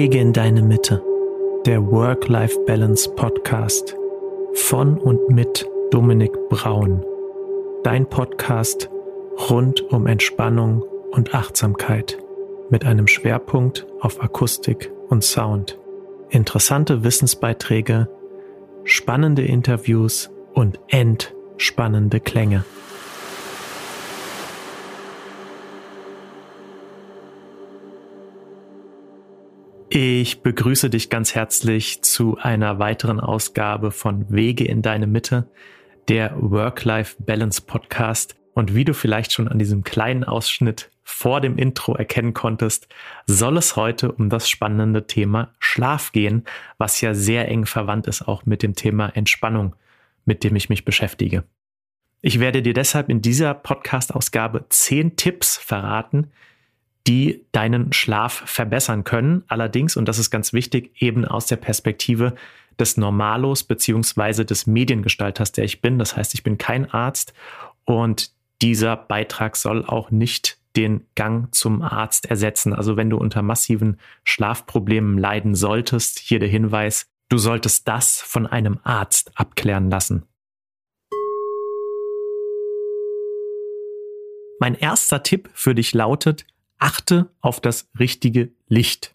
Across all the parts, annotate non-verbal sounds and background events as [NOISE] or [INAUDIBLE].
Wege in deine Mitte, der Work-Life-Balance Podcast von und mit Dominik Braun. Dein Podcast rund um Entspannung und Achtsamkeit mit einem Schwerpunkt auf Akustik und Sound. Interessante Wissensbeiträge, spannende Interviews und entspannende Klänge. Ich begrüße dich ganz herzlich zu einer weiteren Ausgabe von Wege in deine Mitte, der Work-Life-Balance Podcast. Und wie du vielleicht schon an diesem kleinen Ausschnitt vor dem Intro erkennen konntest, soll es heute um das spannende Thema Schlaf gehen, was ja sehr eng verwandt ist auch mit dem Thema Entspannung, mit dem ich mich beschäftige. Ich werde dir deshalb in dieser Podcast-Ausgabe zehn Tipps verraten, die deinen Schlaf verbessern können. Allerdings, und das ist ganz wichtig, eben aus der Perspektive des Normalos beziehungsweise des Mediengestalters, der ich bin. Das heißt, ich bin kein Arzt und dieser Beitrag soll auch nicht den Gang zum Arzt ersetzen. Also wenn du unter massiven Schlafproblemen leiden solltest, hier der Hinweis, du solltest das von einem Arzt abklären lassen. Mein erster Tipp für dich lautet, achte auf das richtige Licht.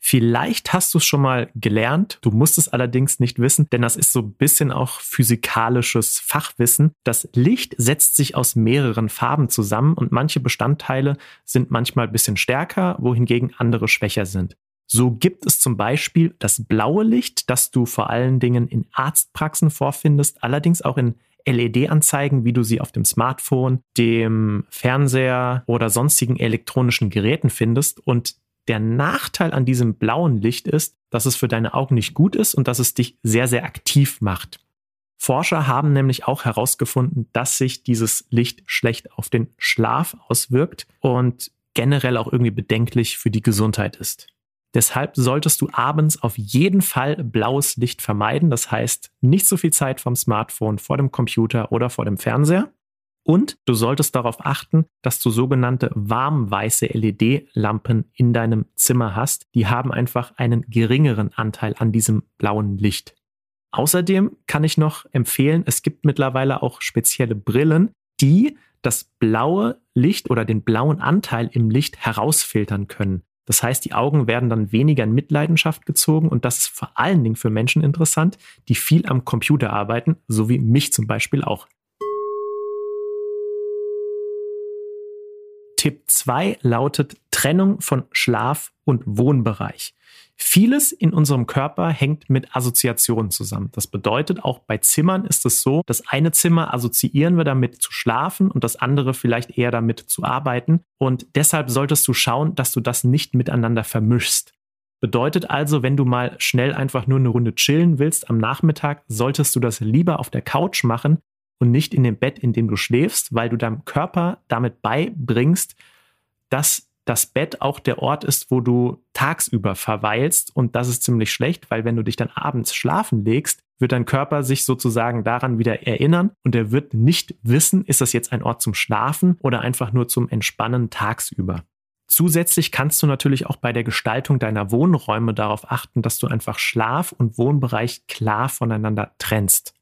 Vielleicht hast du es schon mal gelernt, du musst es allerdings nicht wissen, denn das ist so ein bisschen auch physikalisches Fachwissen. Das Licht setzt sich aus mehreren Farben zusammen und manche Bestandteile sind manchmal ein bisschen stärker, wohingegen andere schwächer sind. So gibt es zum Beispiel das blaue Licht, das du vor allen Dingen in Arztpraxen vorfindest, allerdings auch in LED-Anzeigen, wie du sie auf dem Smartphone, dem Fernseher oder sonstigen elektronischen Geräten findest. Und der Nachteil an diesem blauen Licht ist, dass es für deine Augen nicht gut ist und dass es dich sehr, sehr aktiv macht. Forscher haben nämlich auch herausgefunden, dass sich dieses Licht schlecht auf den Schlaf auswirkt und generell auch irgendwie bedenklich für die Gesundheit ist. Deshalb solltest du abends auf jeden Fall blaues Licht vermeiden. Das heißt, nicht so viel Zeit vom Smartphone, vor dem Computer oder vor dem Fernseher. Und du solltest darauf achten, dass du sogenannte warmweiße LED-Lampen in deinem Zimmer hast. Die haben einfach einen geringeren Anteil an diesem blauen Licht. Außerdem kann ich noch empfehlen, es gibt mittlerweile auch spezielle Brillen, die das blaue Licht oder den blauen Anteil im Licht herausfiltern können. Das heißt, die Augen werden dann weniger in Mitleidenschaft gezogen und das ist vor allen Dingen für Menschen interessant, die viel am Computer arbeiten, so wie mich zum Beispiel auch. Tipp 2 lautet Trennung von Schlaf und Wohnbereich. Vieles in unserem Körper hängt mit Assoziationen zusammen. Das bedeutet, auch bei Zimmern ist es so, das eine Zimmer assoziieren wir damit zu schlafen und das andere vielleicht eher damit zu arbeiten. Und deshalb solltest du schauen, dass du das nicht miteinander vermischst. Bedeutet also, wenn du mal schnell einfach nur eine Runde chillen willst am Nachmittag, solltest du das lieber auf der Couch machen und nicht in dem Bett, in dem du schläfst, weil du deinem Körper damit beibringst, dass das Bett auch der Ort ist, wo du tagsüber verweilst. Und das ist ziemlich schlecht, weil wenn du dich dann abends schlafen legst, wird dein Körper sich sozusagen daran wieder erinnern und er wird nicht wissen, ist das jetzt ein Ort zum Schlafen oder einfach nur zum Entspannen tagsüber. Zusätzlich kannst du natürlich auch bei der Gestaltung deiner Wohnräume darauf achten, dass du einfach Schlaf- und Wohnbereich klar voneinander trennst.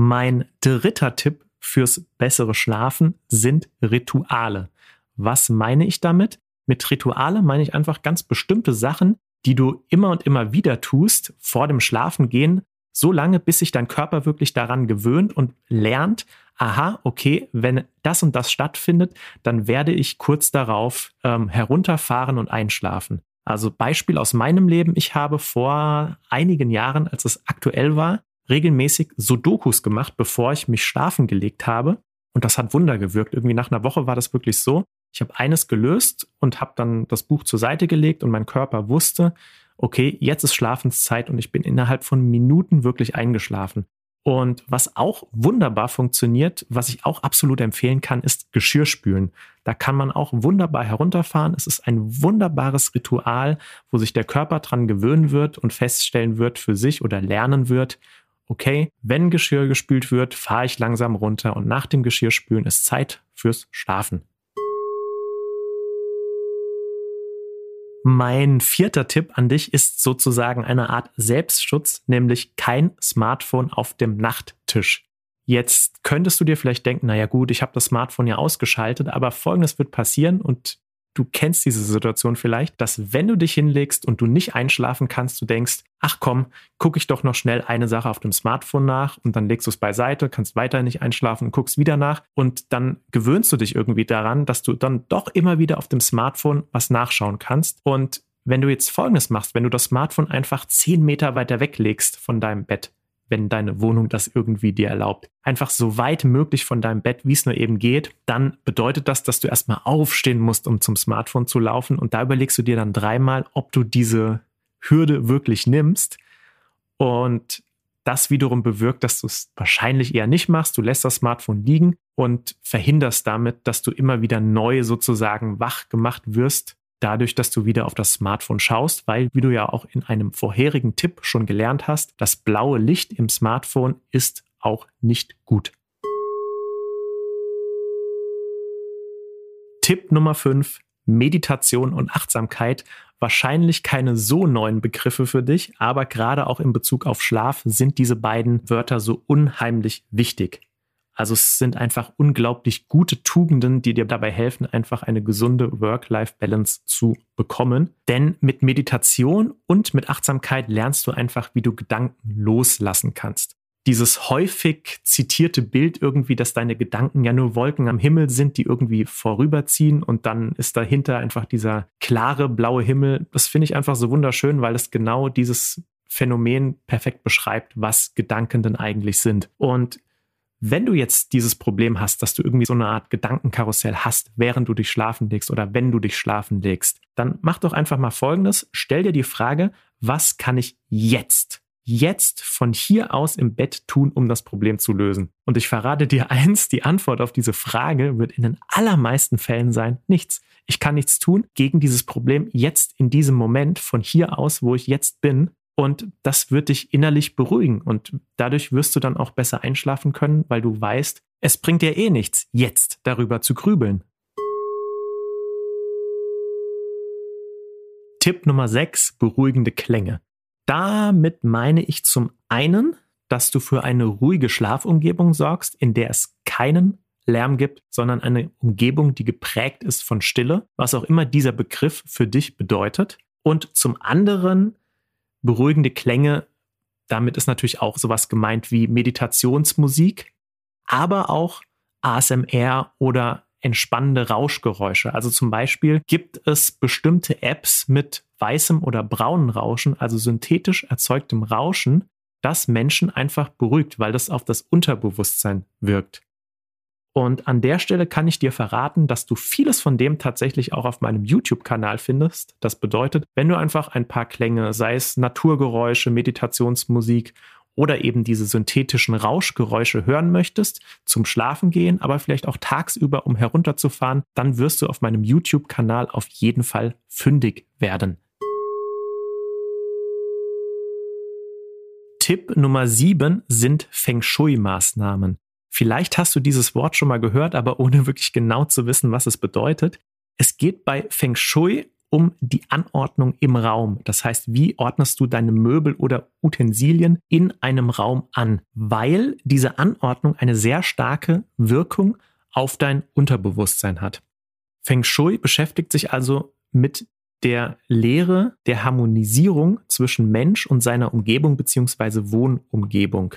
Mein dritter Tipp fürs bessere Schlafen sind Rituale. Was meine ich damit? Mit Rituale meine ich einfach ganz bestimmte Sachen, die du immer und immer wieder tust vor dem Schlafengehen, so lange, bis sich dein Körper wirklich daran gewöhnt und lernt, aha, okay, wenn das und das stattfindet, dann werde ich kurz darauf ähm, herunterfahren und einschlafen. Also Beispiel aus meinem Leben, ich habe vor einigen Jahren, als es aktuell war, regelmäßig Sudokus gemacht, bevor ich mich schlafen gelegt habe. Und das hat Wunder gewirkt. Irgendwie nach einer Woche war das wirklich so. Ich habe eines gelöst und habe dann das Buch zur Seite gelegt und mein Körper wusste, okay, jetzt ist Schlafenszeit und ich bin innerhalb von Minuten wirklich eingeschlafen. Und was auch wunderbar funktioniert, was ich auch absolut empfehlen kann, ist Geschirrspülen. Da kann man auch wunderbar herunterfahren. Es ist ein wunderbares Ritual, wo sich der Körper dran gewöhnen wird und feststellen wird für sich oder lernen wird, okay, wenn Geschirr gespült wird, fahre ich langsam runter und nach dem Geschirrspülen ist Zeit fürs Schlafen. Mein vierter Tipp an dich ist sozusagen eine Art Selbstschutz, nämlich kein Smartphone auf dem Nachttisch. Jetzt könntest du dir vielleicht denken, naja gut, ich habe das Smartphone ja ausgeschaltet, aber folgendes wird passieren und du kennst diese Situation vielleicht, dass wenn du dich hinlegst und du nicht einschlafen kannst, du denkst, ach komm, gucke ich doch noch schnell eine Sache auf dem Smartphone nach und dann legst du es beiseite, kannst weiter nicht einschlafen und guckst wieder nach und dann gewöhnst du dich irgendwie daran, dass du dann doch immer wieder auf dem Smartphone was nachschauen kannst. Und wenn du jetzt Folgendes machst, wenn du das Smartphone einfach zehn Meter weiter weglegst von deinem Bett, wenn deine Wohnung das irgendwie dir erlaubt. Einfach so weit möglich von deinem Bett, wie es nur eben geht, dann bedeutet das, dass du erstmal aufstehen musst, um zum Smartphone zu laufen. Und da überlegst du dir dann dreimal, ob du diese Hürde wirklich nimmst. Und das wiederum bewirkt, dass du es wahrscheinlich eher nicht machst. Du lässt das Smartphone liegen und verhinderst damit, dass du immer wieder neu sozusagen wach gemacht wirst dadurch, dass du wieder auf das Smartphone schaust, weil, wie du ja auch in einem vorherigen Tipp schon gelernt hast, das blaue Licht im Smartphone ist auch nicht gut. Tipp Nummer 5, Meditation und Achtsamkeit. Wahrscheinlich keine so neuen Begriffe für dich, aber gerade auch in Bezug auf Schlaf sind diese beiden Wörter so unheimlich wichtig. Also es sind einfach unglaublich gute Tugenden, die dir dabei helfen, einfach eine gesunde Work-Life-Balance zu bekommen. Denn mit Meditation und mit Achtsamkeit lernst du einfach, wie du Gedanken loslassen kannst. Dieses häufig zitierte Bild irgendwie, dass deine Gedanken ja nur Wolken am Himmel sind, die irgendwie vorüberziehen und dann ist dahinter einfach dieser klare blaue Himmel. Das finde ich einfach so wunderschön, weil es genau dieses Phänomen perfekt beschreibt, was Gedanken denn eigentlich sind. Und wenn du jetzt dieses Problem hast, dass du irgendwie so eine Art Gedankenkarussell hast, während du dich schlafen legst oder wenn du dich schlafen legst, dann mach doch einfach mal Folgendes. Stell dir die Frage, was kann ich jetzt, jetzt von hier aus im Bett tun, um das Problem zu lösen? Und ich verrate dir [LAUGHS] eins, die Antwort auf diese Frage wird in den allermeisten Fällen sein, nichts. Ich kann nichts tun gegen dieses Problem jetzt in diesem Moment von hier aus, wo ich jetzt bin, und das wird dich innerlich beruhigen und dadurch wirst du dann auch besser einschlafen können, weil du weißt, es bringt dir eh nichts, jetzt darüber zu grübeln. Tipp Nummer 6, beruhigende Klänge. Damit meine ich zum einen, dass du für eine ruhige Schlafumgebung sorgst, in der es keinen Lärm gibt, sondern eine Umgebung, die geprägt ist von Stille, was auch immer dieser Begriff für dich bedeutet. Und zum anderen beruhigende Klänge, damit ist natürlich auch sowas gemeint wie Meditationsmusik, aber auch ASMR oder entspannende Rauschgeräusche. Also zum Beispiel gibt es bestimmte Apps mit weißem oder braunen Rauschen, also synthetisch erzeugtem Rauschen, das Menschen einfach beruhigt, weil das auf das Unterbewusstsein wirkt. Und an der Stelle kann ich dir verraten, dass du vieles von dem tatsächlich auch auf meinem YouTube-Kanal findest. Das bedeutet, wenn du einfach ein paar Klänge, sei es Naturgeräusche, Meditationsmusik oder eben diese synthetischen Rauschgeräusche hören möchtest, zum Schlafen gehen, aber vielleicht auch tagsüber, um herunterzufahren, dann wirst du auf meinem YouTube-Kanal auf jeden Fall fündig werden. Tipp Nummer 7 sind Feng Shui-Maßnahmen. Vielleicht hast du dieses Wort schon mal gehört, aber ohne wirklich genau zu wissen, was es bedeutet. Es geht bei Feng Shui um die Anordnung im Raum. Das heißt, wie ordnest du deine Möbel oder Utensilien in einem Raum an? Weil diese Anordnung eine sehr starke Wirkung auf dein Unterbewusstsein hat. Feng Shui beschäftigt sich also mit der Lehre der Harmonisierung zwischen Mensch und seiner Umgebung bzw. Wohnumgebung.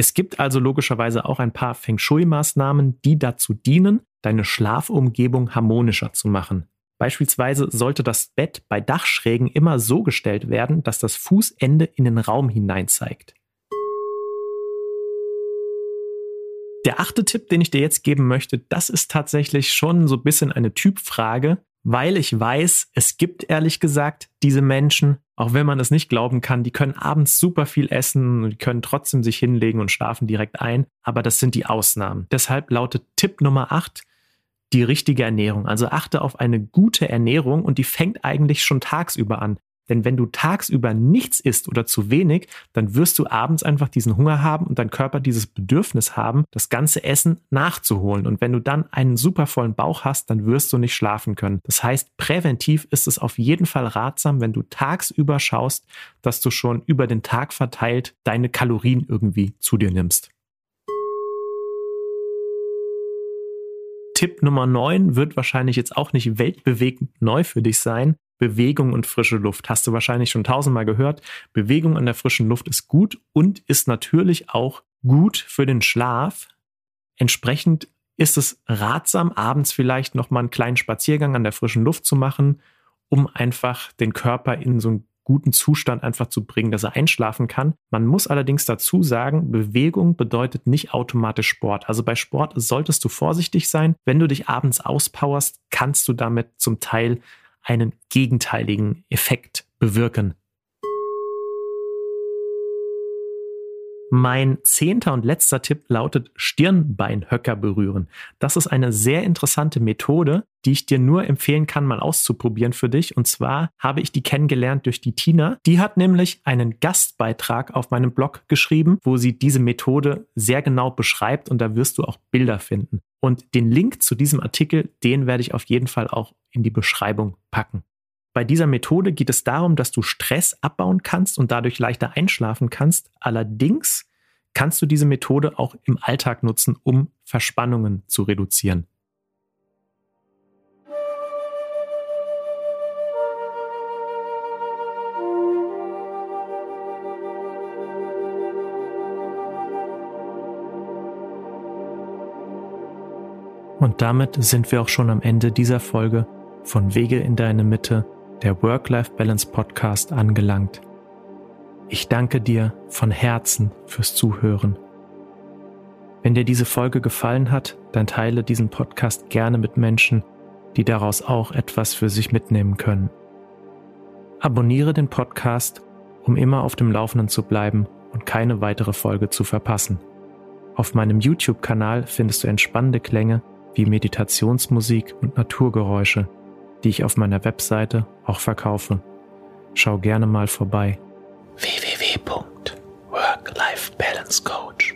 Es gibt also logischerweise auch ein paar Feng Shui-Maßnahmen, die dazu dienen, deine Schlafumgebung harmonischer zu machen. Beispielsweise sollte das Bett bei Dachschrägen immer so gestellt werden, dass das Fußende in den Raum hinein zeigt. Der achte Tipp, den ich dir jetzt geben möchte, das ist tatsächlich schon so ein bisschen eine Typfrage, weil ich weiß, es gibt ehrlich gesagt diese Menschen, auch wenn man es nicht glauben kann, die können abends super viel essen und können trotzdem sich hinlegen und schlafen direkt ein, aber das sind die Ausnahmen. Deshalb lautet Tipp Nummer 8 die richtige Ernährung. Also achte auf eine gute Ernährung und die fängt eigentlich schon tagsüber an. Denn wenn du tagsüber nichts isst oder zu wenig, dann wirst du abends einfach diesen Hunger haben und dein Körper dieses Bedürfnis haben, das ganze Essen nachzuholen. Und wenn du dann einen super vollen Bauch hast, dann wirst du nicht schlafen können. Das heißt, präventiv ist es auf jeden Fall ratsam, wenn du tagsüber schaust, dass du schon über den Tag verteilt deine Kalorien irgendwie zu dir nimmst. Tipp Nummer 9 wird wahrscheinlich jetzt auch nicht weltbewegend neu für dich sein. Bewegung und frische Luft. Hast du wahrscheinlich schon tausendmal gehört. Bewegung an der frischen Luft ist gut und ist natürlich auch gut für den Schlaf. Entsprechend ist es ratsam, abends vielleicht nochmal einen kleinen Spaziergang an der frischen Luft zu machen, um einfach den Körper in so ein guten Zustand einfach zu bringen, dass er einschlafen kann. Man muss allerdings dazu sagen, Bewegung bedeutet nicht automatisch Sport. Also bei Sport solltest du vorsichtig sein. Wenn du dich abends auspowerst, kannst du damit zum Teil einen gegenteiligen Effekt bewirken. Mein zehnter und letzter Tipp lautet Stirnbeinhöcker berühren. Das ist eine sehr interessante Methode, die ich dir nur empfehlen kann, mal auszuprobieren für dich. Und zwar habe ich die kennengelernt durch die Tina. Die hat nämlich einen Gastbeitrag auf meinem Blog geschrieben, wo sie diese Methode sehr genau beschreibt und da wirst du auch Bilder finden. Und den Link zu diesem Artikel, den werde ich auf jeden Fall auch in die Beschreibung packen. Bei dieser Methode geht es darum, dass du Stress abbauen kannst und dadurch leichter einschlafen kannst. Allerdings kannst du diese Methode auch im Alltag nutzen, um Verspannungen zu reduzieren. Und damit sind wir auch schon am Ende dieser Folge von Wege in deine Mitte der Work-Life-Balance Podcast angelangt. Ich danke dir von Herzen fürs Zuhören. Wenn dir diese Folge gefallen hat, dann teile diesen Podcast gerne mit Menschen, die daraus auch etwas für sich mitnehmen können. Abonniere den Podcast, um immer auf dem Laufenden zu bleiben und keine weitere Folge zu verpassen. Auf meinem YouTube-Kanal findest du entspannende Klänge wie Meditationsmusik und Naturgeräusche die ich auf meiner Webseite auch verkaufe. Schau gerne mal vorbei. www.work-life-balance-coach